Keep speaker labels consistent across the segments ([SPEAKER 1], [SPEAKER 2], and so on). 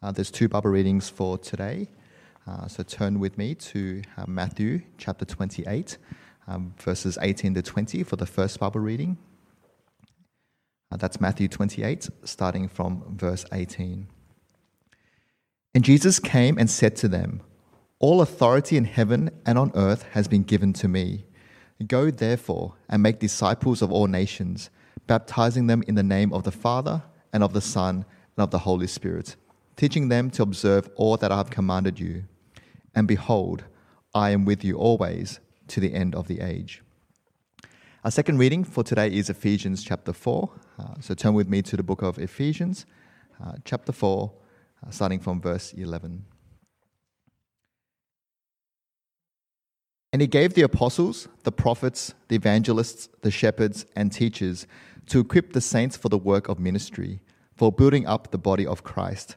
[SPEAKER 1] Uh, there's two Bible readings for today. Uh, so turn with me to uh, Matthew chapter 28, um, verses 18 to 20 for the first Bible reading. Uh, that's Matthew 28, starting from verse 18. And Jesus came and said to them, All authority in heaven and on earth has been given to me. Go therefore and make disciples of all nations, baptizing them in the name of the Father and of the Son and of the Holy Spirit teaching them to observe all that I have commanded you. And behold, I am with you always to the end of the age. Our second reading for today is Ephesians chapter 4. Uh, so turn with me to the book of Ephesians, uh, chapter 4, uh, starting from verse 11. And he gave the apostles, the prophets, the evangelists, the shepherds, and teachers to equip the saints for the work of ministry, for building up the body of Christ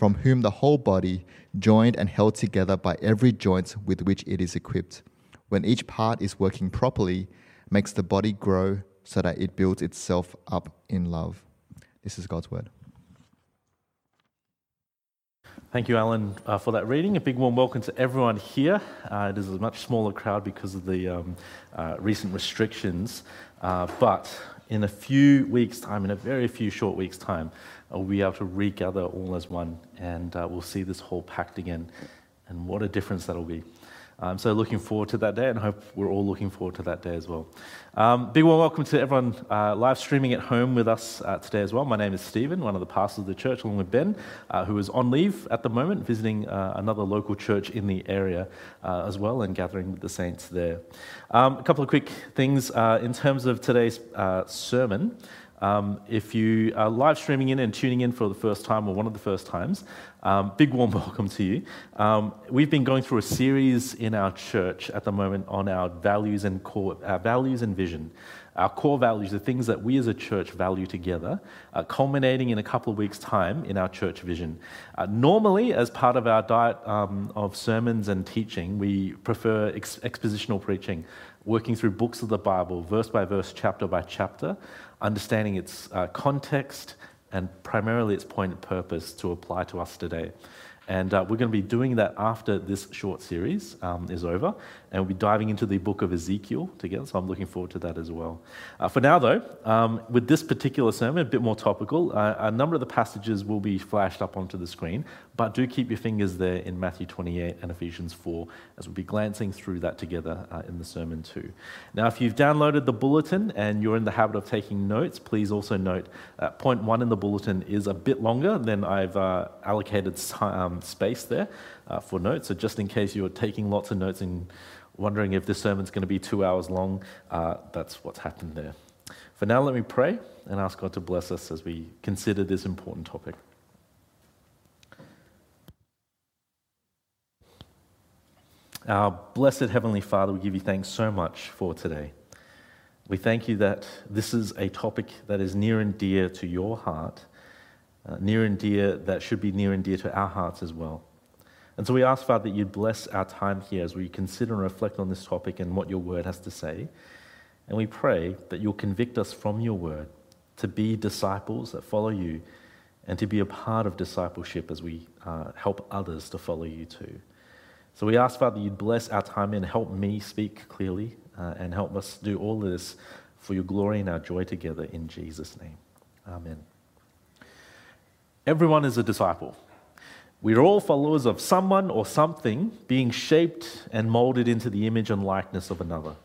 [SPEAKER 1] from whom the whole body, joined and held together by every joint with which it is equipped, when each part is working properly, makes the body grow so that it builds itself up in love. This is God's word.
[SPEAKER 2] Thank you, Alan, uh, for that reading. A big warm welcome to everyone here. Uh, it is a much smaller crowd because of the um, uh, recent restrictions, uh, but in a few weeks' time, in a very few short weeks' time, we'll be able to regather all as one and uh, we'll see this whole packed again. And what a difference that'll be. Um, so looking forward to that day, and hope we're all looking forward to that day as well. Um, big warm welcome to everyone uh, live streaming at home with us uh, today as well. My name is Stephen, one of the pastors of the church, along with Ben, uh, who is on leave at the moment, visiting uh, another local church in the area uh, as well, and gathering with the saints there. Um, a couple of quick things uh, in terms of today's sermon. Um, if you are live streaming in and tuning in for the first time or one of the first times, um, big warm welcome to you. Um, we've been going through a series in our church at the moment on our values and core, our values and vision. Our core values, the things that we as a church value together, uh, culminating in a couple of weeks' time in our church vision. Uh, normally, as part of our diet um, of sermons and teaching, we prefer ex- expositional preaching, working through books of the Bible, verse by verse, chapter by chapter understanding its uh, context and primarily its point and purpose to apply to us today. And uh, we're going to be doing that after this short series um, is over. And we'll be diving into the book of Ezekiel together. So I'm looking forward to that as well. Uh, for now, though, um, with this particular sermon, a bit more topical, uh, a number of the passages will be flashed up onto the screen. But do keep your fingers there in Matthew 28 and Ephesians 4 as we'll be glancing through that together uh, in the sermon too. Now, if you've downloaded the bulletin and you're in the habit of taking notes, please also note uh, point one in the bulletin is a bit longer than I've uh, allocated um, space there uh, for notes. So just in case you're taking lots of notes and wondering if this sermon's going to be two hours long, uh, that's what's happened there. For now, let me pray and ask God to bless us as we consider this important topic. Our blessed Heavenly Father, we give you thanks so much for today. We thank you that this is a topic that is near and dear to your heart uh, near and dear that should be near and dear to our hearts as well. And so we ask, Father, that you'd bless our time here as we consider and reflect on this topic and what your word has to say. And we pray that you'll convict us from your word to be disciples that follow you and to be a part of discipleship as we uh, help others to follow you too. So we ask, Father, you'd bless our time and help me speak clearly uh, and help us do all this for your glory and our joy together in Jesus' name. Amen. Everyone is a disciple. We are all followers of someone or something being shaped and molded into the image and likeness of another.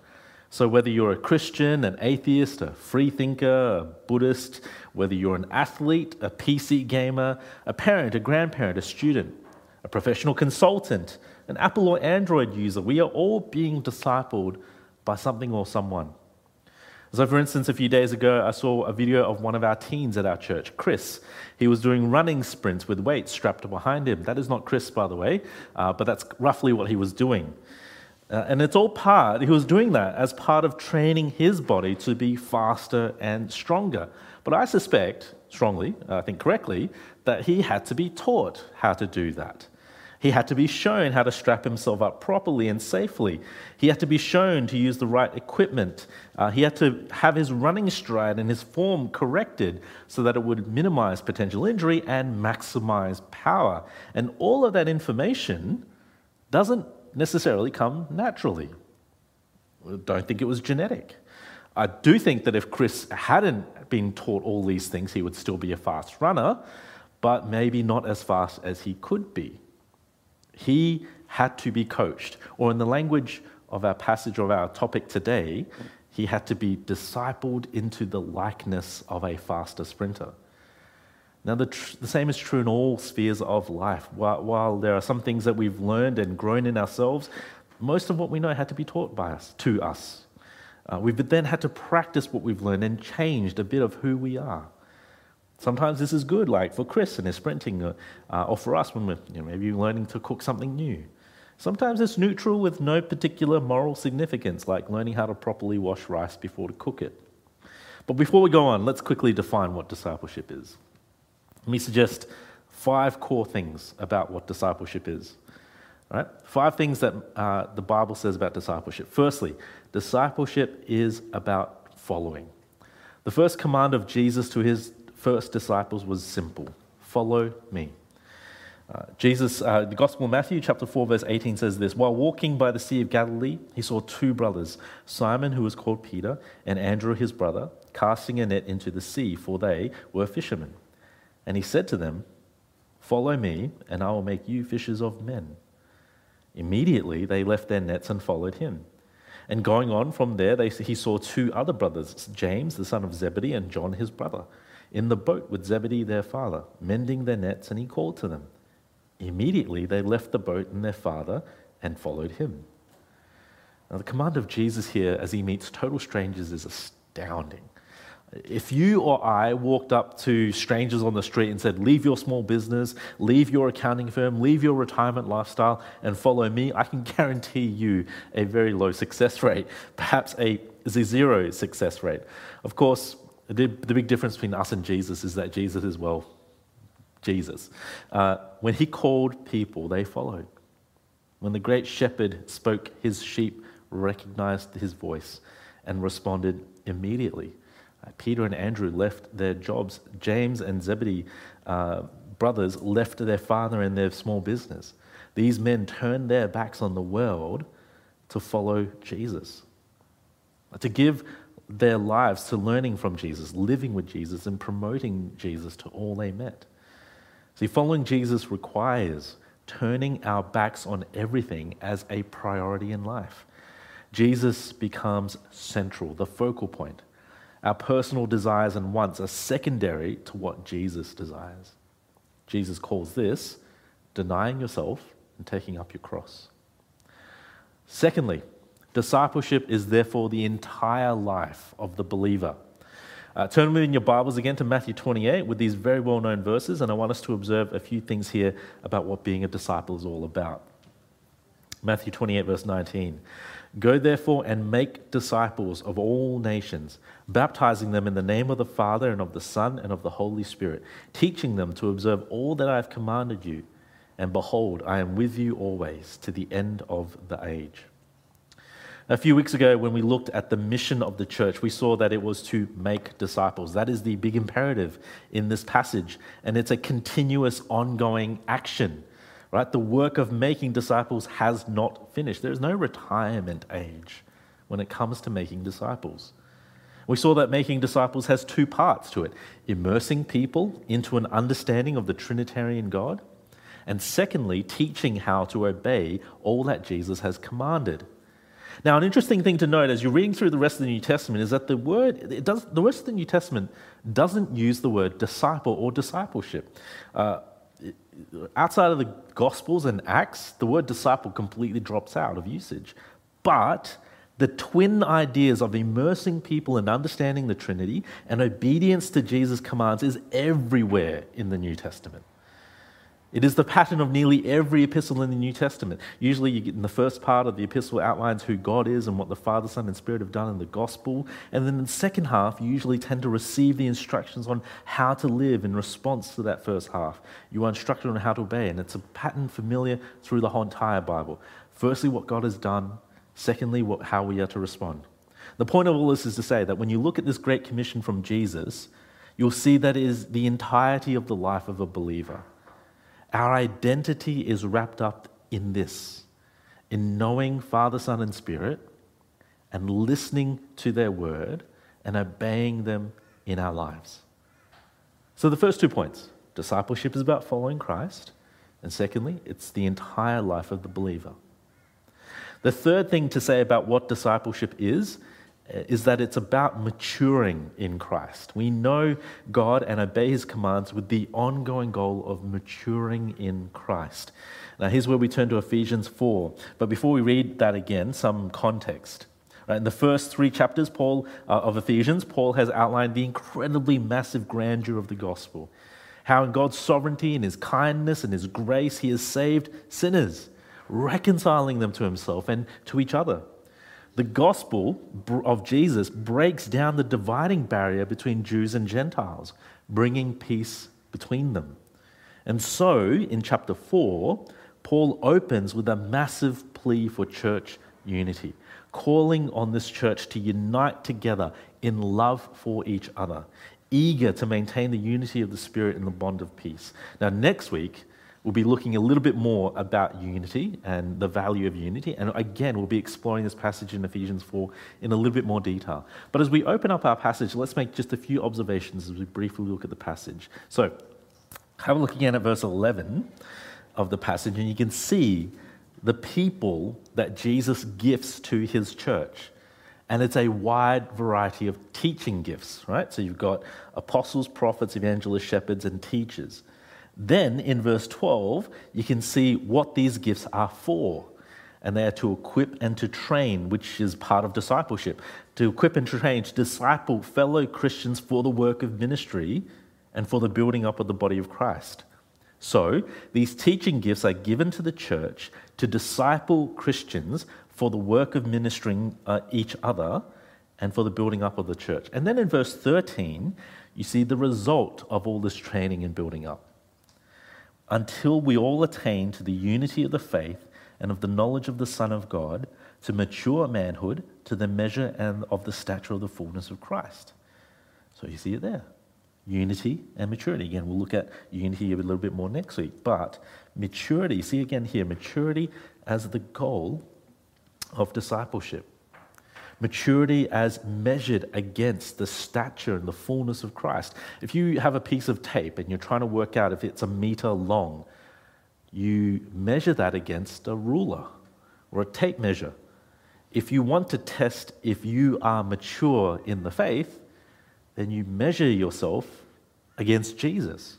[SPEAKER 2] So, whether you're a Christian, an atheist, a free thinker, a Buddhist, whether you're an athlete, a PC gamer, a parent, a grandparent, a student, a professional consultant, an Apple or Android user, we are all being discipled by something or someone. So, for instance, a few days ago, I saw a video of one of our teens at our church, Chris. He was doing running sprints with weights strapped behind him. That is not Chris, by the way, uh, but that's roughly what he was doing. Uh, and it's all part, he was doing that as part of training his body to be faster and stronger. But I suspect, strongly, I think correctly, that he had to be taught how to do that. He had to be shown how to strap himself up properly and safely. He had to be shown to use the right equipment. Uh, he had to have his running stride and his form corrected so that it would minimize potential injury and maximize power. And all of that information doesn't necessarily come naturally. I don't think it was genetic. I do think that if Chris hadn't been taught all these things, he would still be a fast runner, but maybe not as fast as he could be. He had to be coached, or in the language of our passage of our topic today, he had to be discipled into the likeness of a faster sprinter. Now, the, tr- the same is true in all spheres of life. While, while there are some things that we've learned and grown in ourselves, most of what we know had to be taught by us, to us. Uh, we've then had to practice what we've learned and changed a bit of who we are. Sometimes this is good, like for Chris and his sprinting, uh, uh, or for us when we're you know, maybe learning to cook something new. Sometimes it's neutral with no particular moral significance, like learning how to properly wash rice before to cook it. But before we go on, let's quickly define what discipleship is. Let me suggest five core things about what discipleship is. Right? Five things that uh, the Bible says about discipleship. Firstly, discipleship is about following. The first command of Jesus to his first disciples was simple follow me. Uh, Jesus, uh, the Gospel of Matthew, chapter 4, verse 18 says this While walking by the Sea of Galilee, he saw two brothers, Simon, who was called Peter, and Andrew, his brother, casting a net into the sea, for they were fishermen. And he said to them, Follow me, and I will make you fishers of men. Immediately they left their nets and followed him. And going on from there, they, he saw two other brothers, James, the son of Zebedee, and John, his brother, in the boat with Zebedee, their father, mending their nets, and he called to them. Immediately they left the boat and their father and followed him. Now, the command of Jesus here as he meets total strangers is astounding. If you or I walked up to strangers on the street and said, Leave your small business, leave your accounting firm, leave your retirement lifestyle, and follow me, I can guarantee you a very low success rate, perhaps a zero success rate. Of course, the, big difference between us and Jesus is that Jesus is, well, Jesus. Uh, when he called people, they followed. When the great shepherd spoke, his sheep recognized his voice and responded immediately. Uh, Peter and Andrew left their jobs. James and Zebedee uh, brothers left their father and their small business. These men turned their backs on the world to follow Jesus, to give their lives to learning from Jesus, living with Jesus, and promoting Jesus to all they met. See, following Jesus requires turning our backs on everything as a priority in life. Jesus becomes central, the focal point. Our personal desires and wants are secondary to what Jesus desires. Jesus calls this denying yourself and taking up your cross. Secondly, discipleship is therefore the entire life of the believer. Uh, turn with in your Bibles again to Matthew 28 with these very well known verses, and I want us to observe a few things here about what being a disciple is all about. Matthew 28, verse 19. Go therefore and make disciples of all nations, baptizing them in the name of the Father and of the Son and of the Holy Spirit, teaching them to observe all that I have commanded you. And behold, I am with you always to the end of the age. A few weeks ago, when we looked at the mission of the church, we saw that it was to make disciples. That is the big imperative in this passage, and it's a continuous, ongoing action. Right? The work of making disciples has not finished. There is no retirement age when it comes to making disciples. We saw that making disciples has two parts to it immersing people into an understanding of the Trinitarian God, and secondly, teaching how to obey all that Jesus has commanded. Now, an interesting thing to note as you're reading through the rest of the New Testament is that the word, it does, the rest of the New Testament doesn't use the word disciple or discipleship. Uh, outside of the Gospels and Acts, the word disciple completely drops out of usage. But The twin ideas of immersing people in understanding the Trinity and obedience to Jesus' commands is everywhere in the New Testament. It is the pattern of nearly every epistle in the New Testament. Usually, you get in the first part of the epistle outlines who God is and what the Father, Son, and Spirit have done in the gospel. And then in the second half, you usually tend to receive the instructions on how to live in response to that first half. You are instructed on how to obey, and it's a pattern familiar through the whole entire Bible. Firstly, what God has done. Secondly, what, how we are to respond. The point of all this is to say that when you look at this great commission from Jesus, you'll see that it is the entirety of the life of a believer. Our identity is wrapped up in this in knowing Father, Son, and Spirit, and listening to their word and obeying them in our lives. So, the first two points discipleship is about following Christ, and secondly, it's the entire life of the believer. The third thing to say about what discipleship is is that it's about maturing in Christ. We know God and obey his commands with the ongoing goal of maturing in Christ. Now, here's where we turn to Ephesians 4. But before we read that again, some context. Right, in the first three chapters Paul, uh, of Ephesians, Paul has outlined the incredibly massive grandeur of the gospel. How, in God's sovereignty and his kindness and his grace, he has saved sinners, reconciling them to himself and to each other the gospel of Jesus breaks down the dividing barrier between Jews and Gentiles, bringing peace between them. And so, in chapter 4, Paul opens with a massive plea for church unity, calling on this church to unite together in love for each other, eager to maintain the unity of the Spirit in the bond of peace. Now, next week, We'll be looking a little bit more about unity and the value of unity. And again, we'll be exploring this passage in Ephesians 4 in a little bit more detail. But as we open up our passage, let's make just a few observations as we briefly look at the passage. So, have a look again at verse 11 of the passage, and you can see the people that Jesus gifts to his church. And it's a wide variety of teaching gifts, right? So you've got apostles, prophets, evangelists, shepherds, and teachers. Then in verse 12, you can see what these gifts are for. And they are to equip and to train, which is part of discipleship. To equip and to train, to disciple fellow Christians for the work of ministry and for the building up of the body of Christ. So, these teaching gifts are given to the church to disciple Christians for the work of ministering uh, each other and for the building up of the church. And then in verse 13, you see the result of all this training and building up until we all attain to the unity of the faith and of the knowledge of the Son of God, to mature manhood, to the measure and of the stature of the fullness of Christ. So you see it there. Unity and maturity. Again, we'll look at unity a little bit more next week. But maturity, see again here, maturity as the goal of discipleship maturity as measured against the stature and the fullness of Christ. If you have a piece of tape and you're trying to work out if it's a meter long, you measure that against a ruler or a tape measure. If you want to test if you are mature in the faith, then you measure yourself against Jesus.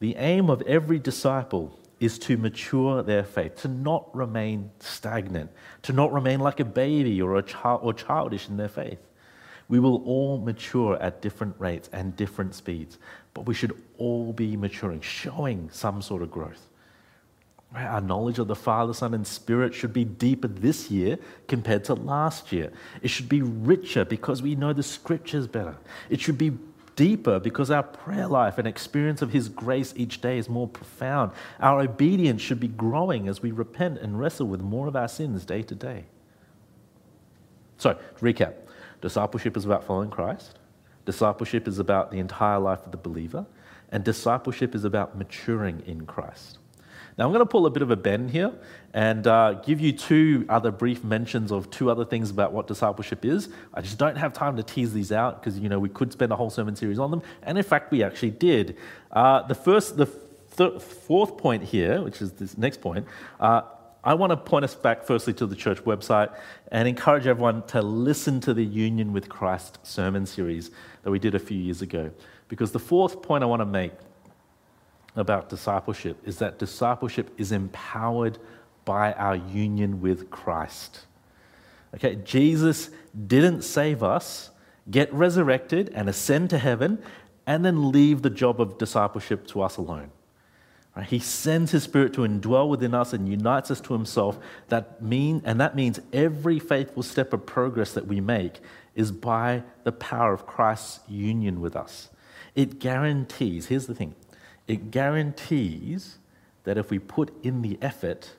[SPEAKER 2] The aim of every disciple is to mature their faith, to not remain stagnant, to not remain like a baby or a child or childish in their faith. We will all mature at different rates and different speeds, but we should all be maturing, showing some sort of growth. Our knowledge of the Father, Son, and Spirit should be deeper this year compared to last year. It should be richer because we know the scriptures better. It should be deeper because our prayer life and experience of His grace each day is more profound. Our obedience should be growing as we repent and wrestle with more of our sins day to day. So, to recap discipleship is about following Christ, discipleship is about the entire life of the believer, and discipleship is about maturing in Christ. Now, I'm going to pull a bit of a bend here and uh, give you two other brief mentions of two other things about what discipleship is. I just don't have time to tease these out because, you know, we could spend a whole sermon series on them. And in fact, we actually did. Uh, the first, the th- fourth point here, which is this next point, uh, I want to point us back firstly to the church website and encourage everyone to listen to the Union with Christ sermon series that we did a few years ago. Because the fourth point I want to make about discipleship is that discipleship is empowered by our union with Christ. Okay, Jesus didn't save us, get resurrected, and ascend to heaven, and then leave the job of discipleship to us alone. Right? He sends his spirit to indwell within us and unites us to himself. That mean, and that means every faithful step of progress that we make is by the power of Christ's union with us. It guarantees, here's the thing, it guarantees that if we put in the effort,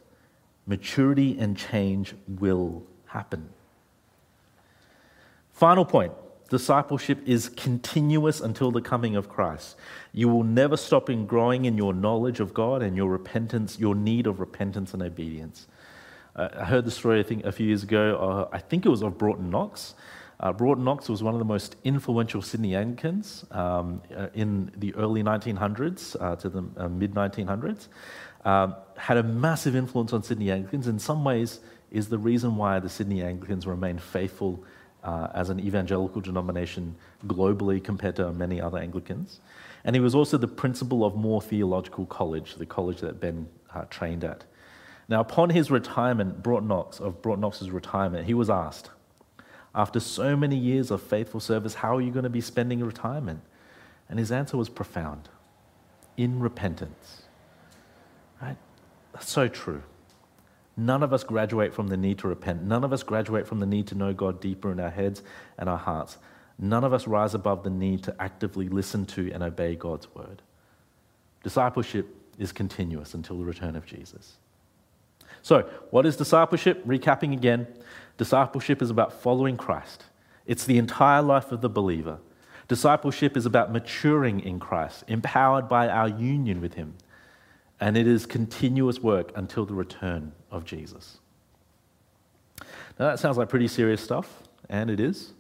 [SPEAKER 2] maturity and change will happen. Final point discipleship is continuous until the coming of Christ. You will never stop in growing in your knowledge of God and your repentance, your need of repentance and obedience. Uh, I heard the story, I think, a few years ago. Uh, I think it was of Broughton Knox. Uh, Broughton Knox was one of the most influential Sydney Anglicans um, uh, in the early 1900s uh, to the uh, mid 1900s. Um, had a massive influence on Sydney Anglicans. In some ways, is the reason why the Sydney Anglicans remain faithful uh, as an evangelical denomination globally compared to many other Anglicans. And he was also the principal of Moore Theological College, the college that Ben uh, trained at. Now, upon his retirement, Broughton Knox, of Broughton Knox's retirement, he was asked, after so many years of faithful service, how are you going to be spending retirement? And his answer was profound in repentance. Right? That's so true. None of us graduate from the need to repent. None of us graduate from the need to know God deeper in our heads and our hearts. None of us rise above the need to actively listen to and obey God's word. Discipleship is continuous until the return of Jesus. So, what is discipleship? Recapping again discipleship is about following Christ, it's the entire life of the believer. Discipleship is about maturing in Christ, empowered by our union with Him and it is continuous work until the return of Jesus. Now, that sounds like pretty serious stuff, and it is.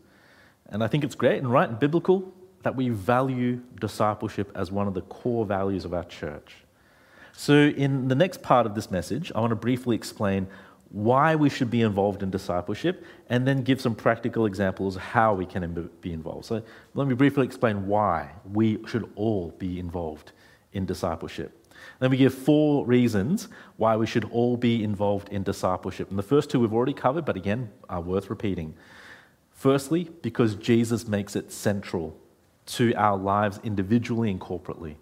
[SPEAKER 2] And I think it's great and right and biblical that we value discipleship as one of the core values of our church. So, in the next part of this message, I want to briefly explain why we should be involved in discipleship and then give some practical examples of how we can be involved. So, let me briefly explain why we should all be involved in discipleship. Then we give four reasons why we should all be involved in discipleship. And the first two we've already covered, but again, are worth repeating. Firstly, because Jesus makes it central to our lives individually and corporately.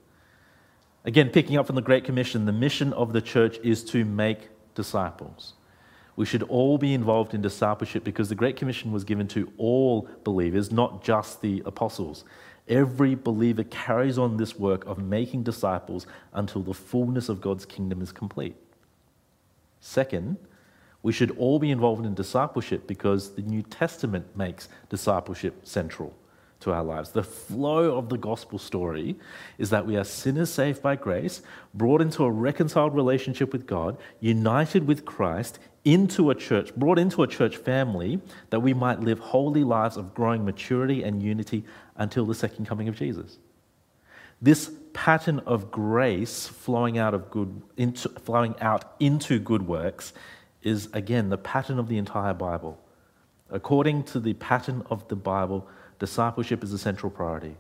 [SPEAKER 2] Again, picking up from the Great Commission, the mission of the church is to make disciples. We should all be involved in discipleship because the Great Commission was given to all believers, not just the apostles. Every believer carries on this work of making disciples until the fullness of God's kingdom is complete. Second, we should all be involved in discipleship because the New Testament makes discipleship central to our lives. The flow of the gospel story is that we are sinners saved by grace, brought into a reconciled relationship with God, united with Christ, into a church, brought into a church family, that we might live holy lives of growing maturity and unity until the second coming of Jesus. This pattern of grace flowing out of good into, flowing out into good works is again the pattern of the entire Bible. According to the pattern of the Bible, discipleship is a central priority.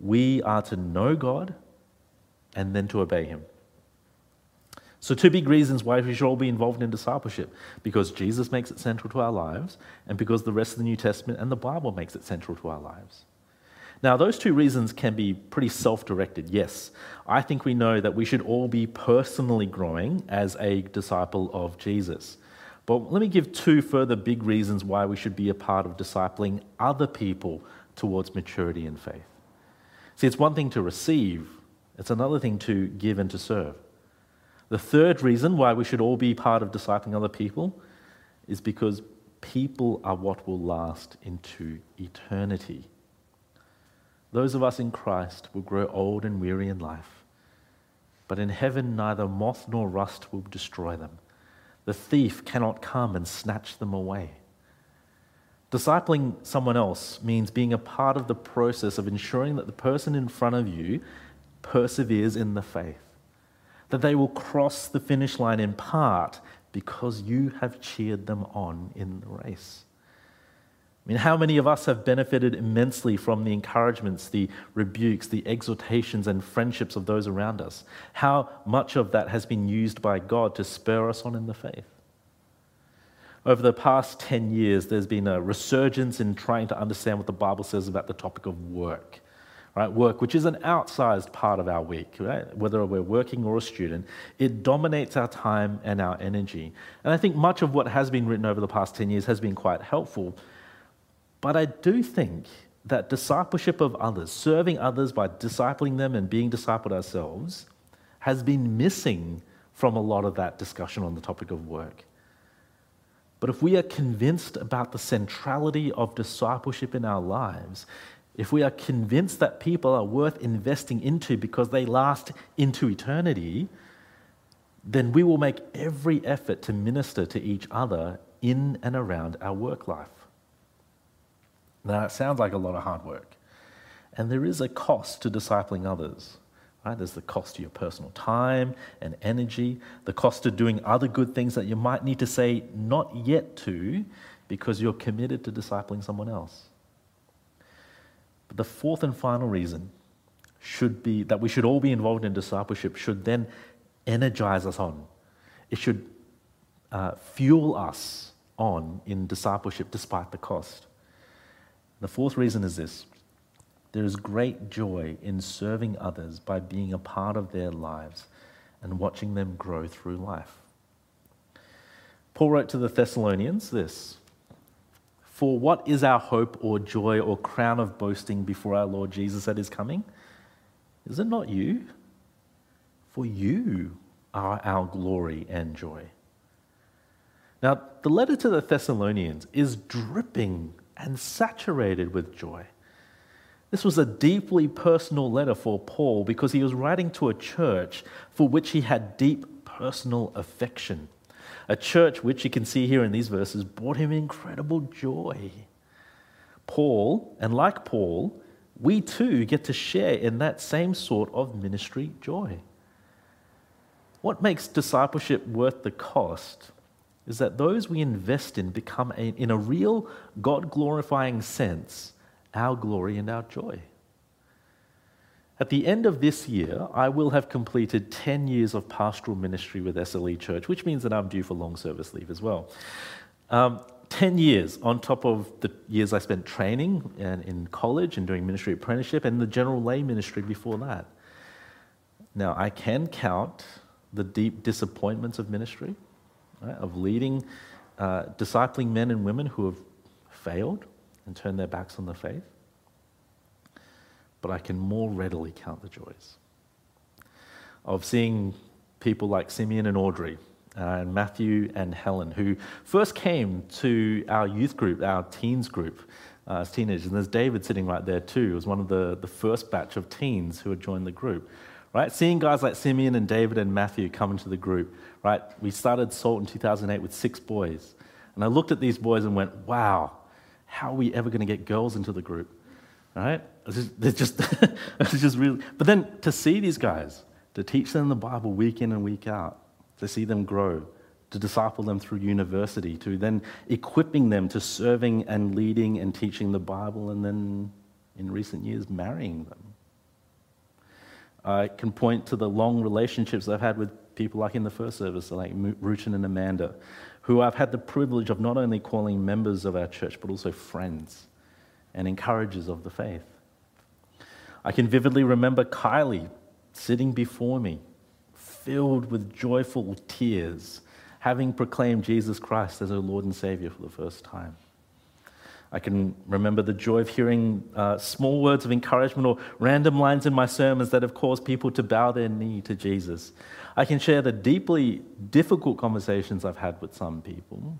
[SPEAKER 2] We are to know God and then to obey Him. So, two big reasons why we should all be involved in discipleship because Jesus makes it central to our lives, and because the rest of the New Testament and the Bible makes it central to our lives. Now, those two reasons can be pretty self directed, yes. I think we know that we should all be personally growing as a disciple of Jesus. But let me give two further big reasons why we should be a part of discipling other people towards maturity in faith. See, it's one thing to receive, it's another thing to give and to serve. The third reason why we should all be part of discipling other people is because people are what will last into eternity. Those of us in Christ will grow old and weary in life, but in heaven neither moth nor rust will destroy them. The thief cannot come and snatch them away. Discipling someone else means being a part of the process of ensuring that the person in front of you perseveres in the faith, that they will cross the finish line in part because you have cheered them on in the race. I mean, how many of us have benefited immensely from the encouragements, the rebukes, the exhortations, and friendships of those around us? How much of that has been used by God to spur us on in the faith? Over the past 10 years, there's been a resurgence in trying to understand what the Bible says about the topic of work. Right? Work, which is an outsized part of our week, right? whether we're working or a student, it dominates our time and our energy. And I think much of what has been written over the past 10 years has been quite helpful. But I do think that discipleship of others, serving others by discipling them and being discipled ourselves, has been missing from a lot of that discussion on the topic of work. But if we are convinced about the centrality of discipleship in our lives, if we are convinced that people are worth investing into because they last into eternity, then we will make every effort to minister to each other in and around our work life. Now, it sounds like a lot of hard work. And there is a cost to discipling others. Right? There's the cost to your personal time and energy, the cost of doing other good things that you might need to say not yet to because you're committed to discipling someone else. But the fourth and final reason should be that we should all be involved in discipleship should then energize us on. It should uh, fuel us on in discipleship despite the cost. The fourth reason is this there is great joy in serving others by being a part of their lives and watching them grow through life. Paul wrote to the Thessalonians this For what is our hope or joy or crown of boasting before our Lord Jesus at his coming? Is it not you? For you are our glory and joy. Now, the letter to the Thessalonians is dripping and saturated with joy. This was a deeply personal letter for Paul because he was writing to a church for which he had deep personal affection. A church which you can see here in these verses brought him incredible joy. Paul, and like Paul, we too get to share in that same sort of ministry joy. What makes discipleship worth the cost is that those we invest in become, a, in a real God glorifying sense, our glory and our joy. At the end of this year, I will have completed 10 years of pastoral ministry with SLE Church, which means that I'm due for long service leave as well. Um, 10 years on top of the years I spent training and in college and doing ministry apprenticeship and the general lay ministry before that. Now, I can count the deep disappointments of ministry, right, of leading, uh, discipling men and women who have failed and turned their backs on the faith. But I can more readily count the joys of seeing people like Simeon and Audrey uh, and Matthew and Helen, who first came to our youth group, our teens group, uh, as teenagers. And there's David sitting right there too. He was one of the, the first batch of teens who had joined the group. Right? Seeing guys like Simeon and David and Matthew come into the group, right? We started Salt in 2008 with six boys. And I looked at these boys and went, wow, how are we ever going to get girls into the group? Right? It's just, it's just really. But then to see these guys, to teach them the Bible week in and week out, to see them grow, to disciple them through university, to then equipping them to serving and leading and teaching the Bible, and then in recent years, marrying them. I can point to the long relationships I've had with people like in the first service, like Ruchin and Amanda, who I've had the privilege of not only calling members of our church, but also friends and encouragers of the faith. I can vividly remember Kylie sitting before me, filled with joyful tears, having proclaimed Jesus Christ as her Lord and Savior for the first time. I can remember the joy of hearing uh, small words of encouragement or random lines in my sermons that have caused people to bow their knee to Jesus. I can share the deeply difficult conversations I've had with some people,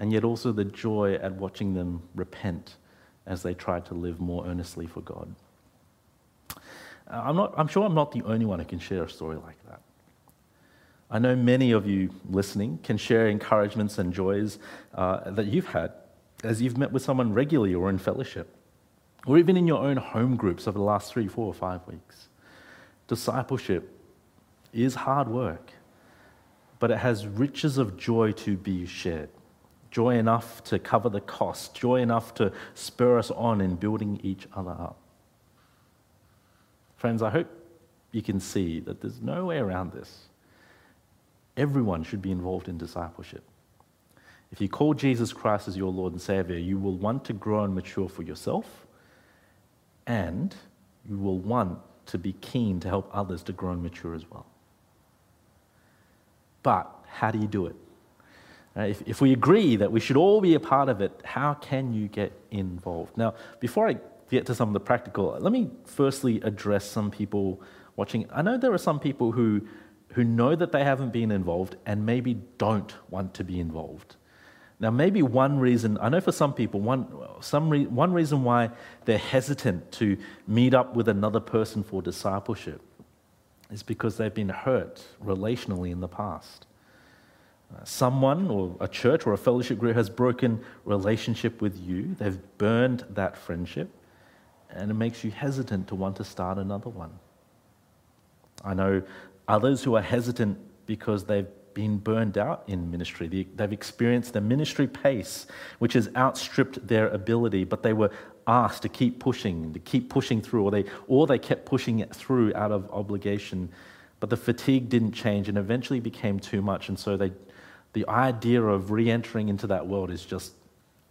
[SPEAKER 2] and yet also the joy at watching them repent as they try to live more earnestly for God. Uh, I'm, not, I'm sure I'm not the only one who can share a story like that. I know many of you listening can share encouragements and joys uh, that you've had as you've met with someone regularly or in fellowship, or even in your own home groups over the last three, four, or five weeks. Discipleship is hard work, but it has riches of joy to be shared. Joy enough to cover the cost, joy enough to spur us on in building each other up. Friends, I hope you can see that there's no way around this. Everyone should be involved in discipleship. If you call Jesus Christ as your Lord and Savior, you will want to grow and mature for yourself, and you will want to be keen to help others to grow and mature as well. But how do you do it? If, if we agree that we should all be a part of it, how can you get involved? Now, before I get to some of the practical, let me firstly address some people watching. I know there are some people who, who know that they haven't been involved and maybe don't want to be involved. Now, maybe one reason, I know for some people, one, some re, one reason why they're hesitant to meet up with another person for discipleship is because they've been hurt relationally in the past. Uh, someone or a church or a fellowship group has broken relationship with you, they've burned that friendship, and it makes you hesitant to want to start another one. I know others who are hesitant because they've been burned out in ministry. They've experienced the ministry pace, which has outstripped their ability, but they were asked to keep pushing, to keep pushing through, or they, or they kept pushing it through out of obligation. But the fatigue didn't change and eventually became too much. And so they, the idea of re entering into that world is just,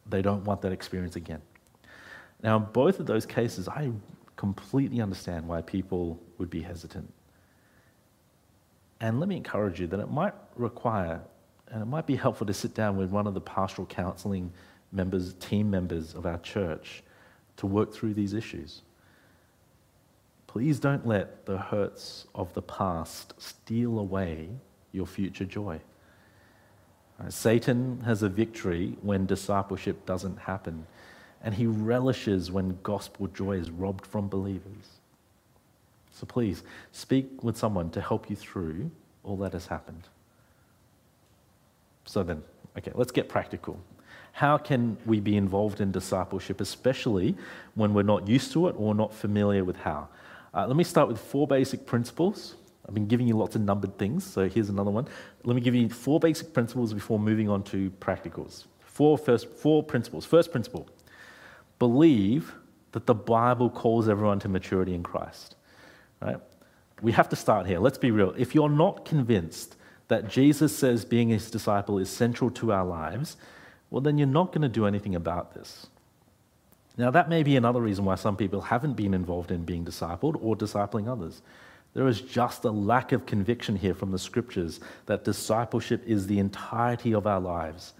[SPEAKER 2] they don't want that experience again. Now, in both of those cases, I completely understand why people would be hesitant. And let me encourage you that it might require, and it might be helpful to sit down with one of the pastoral counseling members, team members of our church, to work through these issues. Please don't let the hurts of the past steal away your future joy. Uh, Satan has a victory when discipleship doesn't happen, and he relishes when gospel joy is robbed from believers. So please speak with someone to help you through all that has happened. So then, okay, let's get practical. How can we be involved in discipleship, especially when we're not used to it or not familiar with how? Uh, let me start with four basic principles. I've been giving you lots of numbered things, so here's another one. Let me give you four basic principles before moving on to practicals. Four, first, four principles. First principle believe that the Bible calls everyone to maturity in Christ. Right? We have to start here. Let's be real. If you're not convinced that Jesus says being his disciple is central to our lives, well, then you're not going to do anything about this. Now, that may be another reason why some people haven't been involved in being discipled or discipling others. There is just a lack of conviction here from the scriptures that discipleship is the entirety of our lives.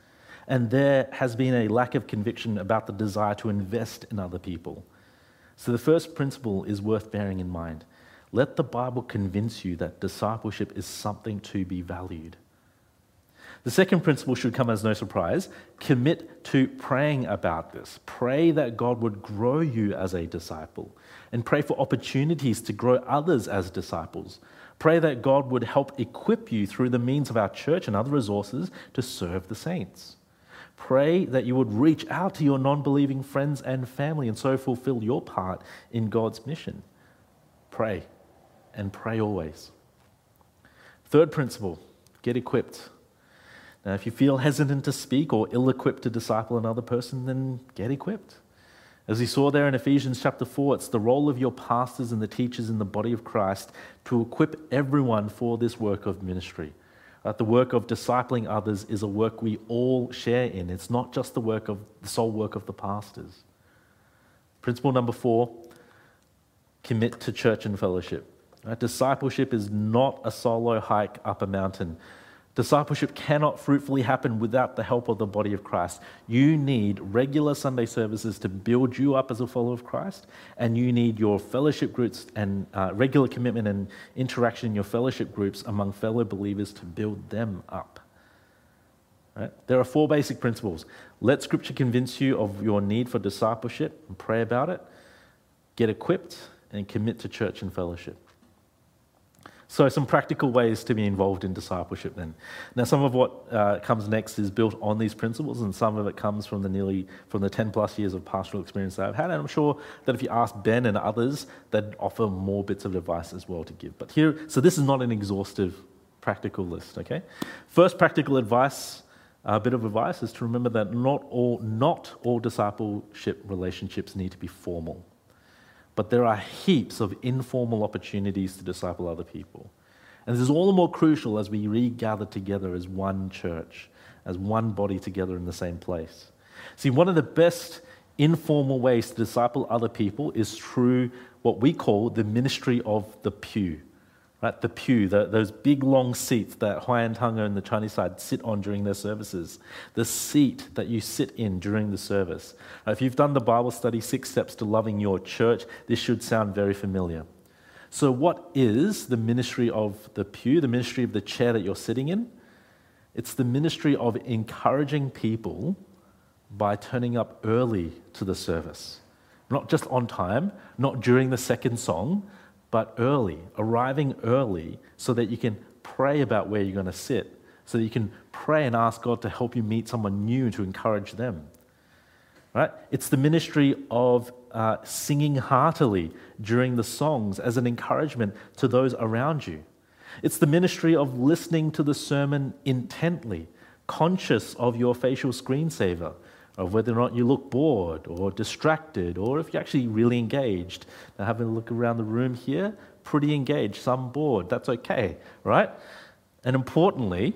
[SPEAKER 2] And there has been a lack of conviction about the desire to invest in other people. So, the first principle is worth bearing in mind. Let the Bible convince you that discipleship is something to be valued. The second principle should come as no surprise. Commit to praying about this. Pray that God would grow you as a disciple and pray for opportunities to grow others as disciples. Pray that God would help equip you through the means of our church and other resources to serve the saints. Pray that you would reach out to your non believing friends and family and so fulfill your part in God's mission. Pray and pray always. Third principle get equipped. Now, if you feel hesitant to speak or ill equipped to disciple another person, then get equipped. As we saw there in Ephesians chapter 4, it's the role of your pastors and the teachers in the body of Christ to equip everyone for this work of ministry. Uh, the work of discipling others is a work we all share in. It's not just the work of the sole work of the pastors. Principle number four commit to church and fellowship. Right? Discipleship is not a solo hike up a mountain. Discipleship cannot fruitfully happen without the help of the body of Christ. You need regular Sunday services to build you up as a follower of Christ, and you need your fellowship groups and uh, regular commitment and interaction in your fellowship groups among fellow believers to build them up. Right? There are four basic principles. Let Scripture convince you of your need for discipleship and pray about it. Get equipped and commit to church and fellowship. So, some practical ways to be involved in discipleship then. Now, some of what uh, comes next is built on these principles, and some of it comes from the nearly from the 10 plus years of pastoral experience that I've had. And I'm sure that if you ask Ben and others, they'd offer more bits of advice as well to give. But here, so this is not an exhaustive practical list, okay? First practical advice, a bit of advice is to remember that not all, not all discipleship relationships need to be formal. But there are heaps of informal opportunities to disciple other people. And this is all the more crucial as we regather together as one church, as one body together in the same place. See, one of the best informal ways to disciple other people is through what we call the ministry of the pew. Right, the pew, the, those big long seats that Huayan Tanga and the Chinese side sit on during their services, the seat that you sit in during the service. Now, if you've done the Bible study, Six Steps to Loving Your Church, this should sound very familiar. So, what is the ministry of the pew, the ministry of the chair that you're sitting in? It's the ministry of encouraging people by turning up early to the service. Not just on time, not during the second song, but early, arriving early so that you can pray about where you're going to sit, so that you can pray and ask God to help you meet someone new to encourage them. Right? It's the ministry of uh, singing heartily during the songs as an encouragement to those around you. It's the ministry of listening to the sermon intently, conscious of your facial screensaver, of whether or not you look bored or distracted, or if you're actually really engaged. Now, having a look around the room here, pretty engaged, some bored. That's okay, right? And importantly,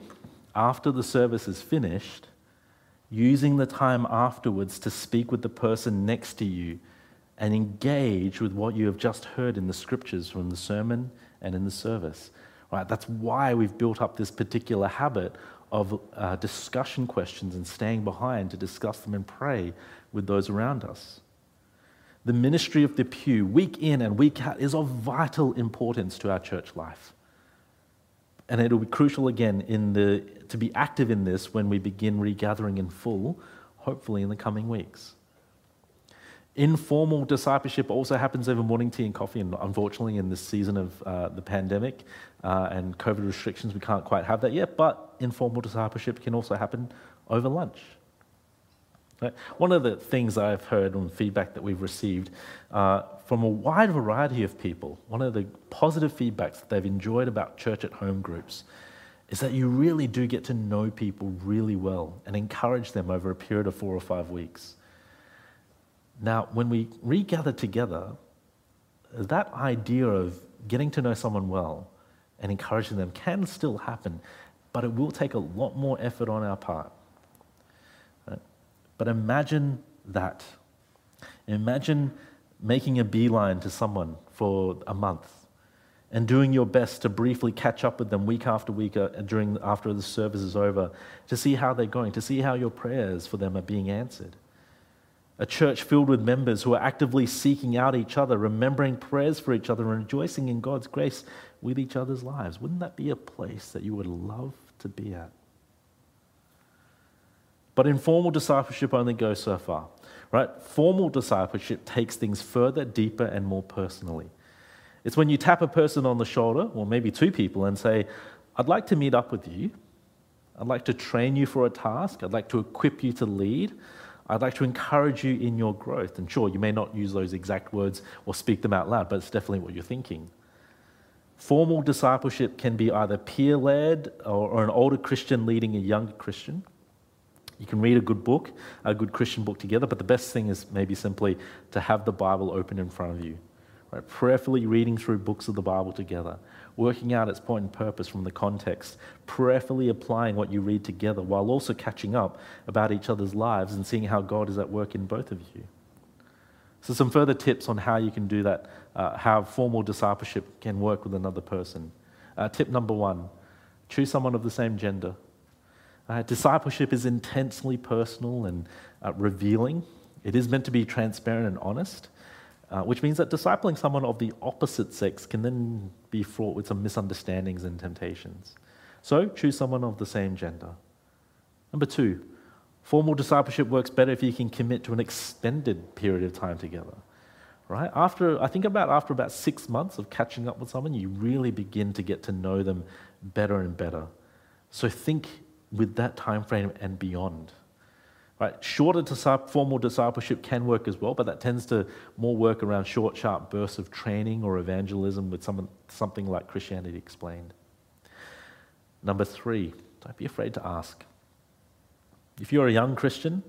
[SPEAKER 2] after the service is finished, using the time afterwards to speak with the person next to you and engage with what you have just heard in the scriptures from the sermon and in the service. Right? That's why we've built up this particular habit of uh, discussion questions and staying behind to discuss them and pray with those around us. The ministry of the pew, week in and week out, is of vital importance to our church life. And it'll be crucial again in the, to be active in this when we begin regathering in full, hopefully in the coming weeks. Informal discipleship also happens over morning tea and coffee, and unfortunately, in this season of uh, the pandemic uh, and COVID restrictions, we can't quite have that yet, but informal discipleship can also happen over lunch. Right? One of the things I've heard and feedback that we've received uh, from a wide variety of people, one of the positive feedbacks that they've enjoyed about church at home groups is that you really do get to know people really well and encourage them over a period of four or five weeks. Now, when we regather together, that idea of getting to know someone well and encouraging them can still happen, but it will take a lot more effort on our part. But imagine that. Imagine making a beeline to someone for a month and doing your best to briefly catch up with them week after week uh, during, after the service is over to see how they're going, to see how your prayers for them are being answered a church filled with members who are actively seeking out each other, remembering prayers for each other, and rejoicing in God's grace with each other's lives. Wouldn't that be a place that you would love to be at? But informal discipleship only goes so far, right? Formal discipleship takes things further, deeper, and more personally. It's when you tap a person on the shoulder, or maybe two people, and say, I'd like to meet up with you. I'd like to train you for a task. I'd like to equip you to lead. I'd like to encourage you in your growth. And sure, you may not use those exact words or speak them out loud, but it's definitely what you're thinking. Formal discipleship can be either peer led or, or, an older Christian leading a younger Christian. You can read a good book, a good Christian book together, but the best thing is maybe simply to have the Bible open in front of you. Right? Prayerfully reading through books of the Bible together working out its point and purpose from the context, prayerfully applying what you read together while also catching up about each other's lives and seeing how God is at work in both of you. So, some further tips on how you can do that, uh, how formal discipleship can work with another person. Uh, tip number one choose someone of the same gender. Uh, discipleship is intensely personal and uh, revealing. It is meant to be transparent and honest. Uh, which means that discipling someone of the opposite sex can then be fraught with some misunderstandings and temptations. So choose someone of the same gender. Number two, formal discipleship works better if you can commit to an extended period of time together. Right? After I think about after about six months of catching up with someone, you really begin to get to know them better and better. So think with that time frame and beyond. Right? Shorter formal discipleship can work as well, but that tends to more work around short, sharp bursts of training or evangelism with some, something like Christianity Explained. Number three, don't be afraid to ask. If you're a young Christian,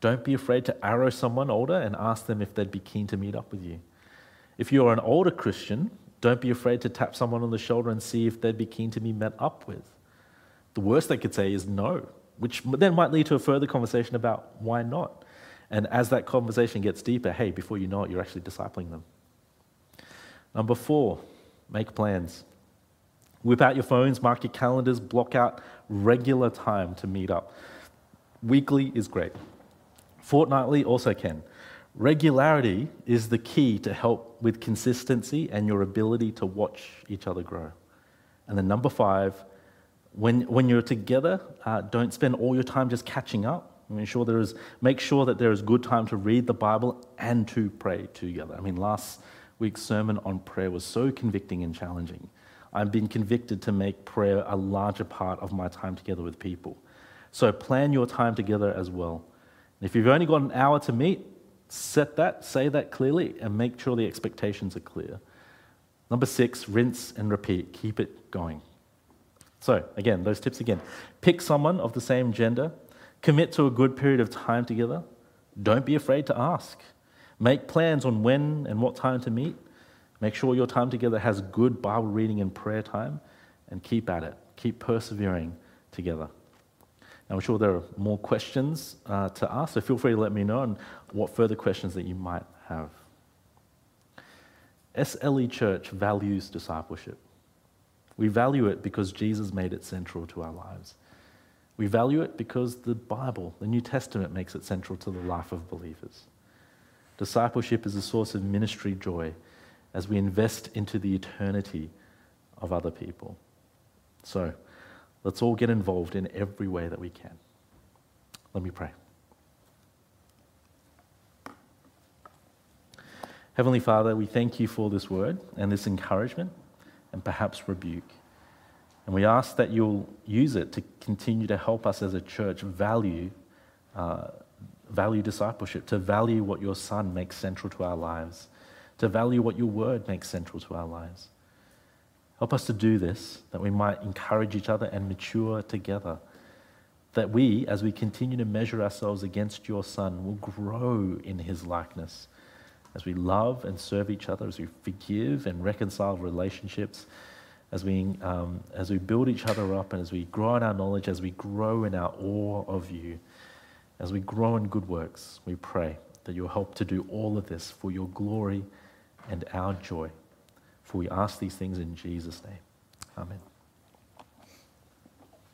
[SPEAKER 2] don't be afraid to arrow someone older and ask them if they'd be keen to meet up with you. If you're an older Christian, don't be afraid to tap someone on the shoulder and see if they'd be keen to be met up with. The worst they could say is no which then might lead to a further conversation about why not. And as that conversation gets deeper, hey, before you know it, you're actually discipling them. Number four, make plans. Whip out your phones, mark your calendars, block out regular time to meet up. Weekly is great. Fortnightly also can. Regularity is the key to help with consistency and your ability to watch each other grow. And then number five, when, when you're together, uh, don't spend all your time just catching up. Make sure, there is, make sure that there is good time to read the Bible and to pray together. I mean, last week's sermon on prayer was so convicting and challenging. I've been convicted to make prayer a larger part of my time together with people. So plan your time together as well. If you've only got an hour to meet, set that, say that clearly, and make sure the expectations are clear. Number six, rinse and repeat. Keep it going. So, again, those tips again. Pick someone of the same gender, commit to a good period of time together. Don't be afraid to ask. Make plans on when and what time to meet. Make sure your time together has good Bible reading and prayer time, and keep at it. Keep persevering together. Now, I'm sure there are more questions uh, to ask, so feel free to let me know and what further questions that you might have. SLE Church values discipleship. We value it because Jesus made it central to our lives. We value it because the Bible, the New Testament, makes it central to the life of believers. Discipleship is a source of ministry joy as we invest into the eternity of other people. So, Let's all get involved in every way that we can. Let me pray. Heavenly Father, we thank you for this word and this encouragement and perhaps rebuke. And we ask that you'll use it to continue to help us as a church value, uh, value discipleship, to value what your Son makes central to our lives, to value what your word makes central to our lives. Help us to do this, that we might encourage each other and mature together. That we, as we continue to measure ourselves against your Son, will grow in his likeness. As we love and serve each other, as we forgive and reconcile relationships, as we, um, as we build each other up, and as we grow in our knowledge, as we grow in our awe of you, as we grow in good works, we pray that you'll help to do all of this for your glory and our joy. For we ask these things in Jesus' name. Amen.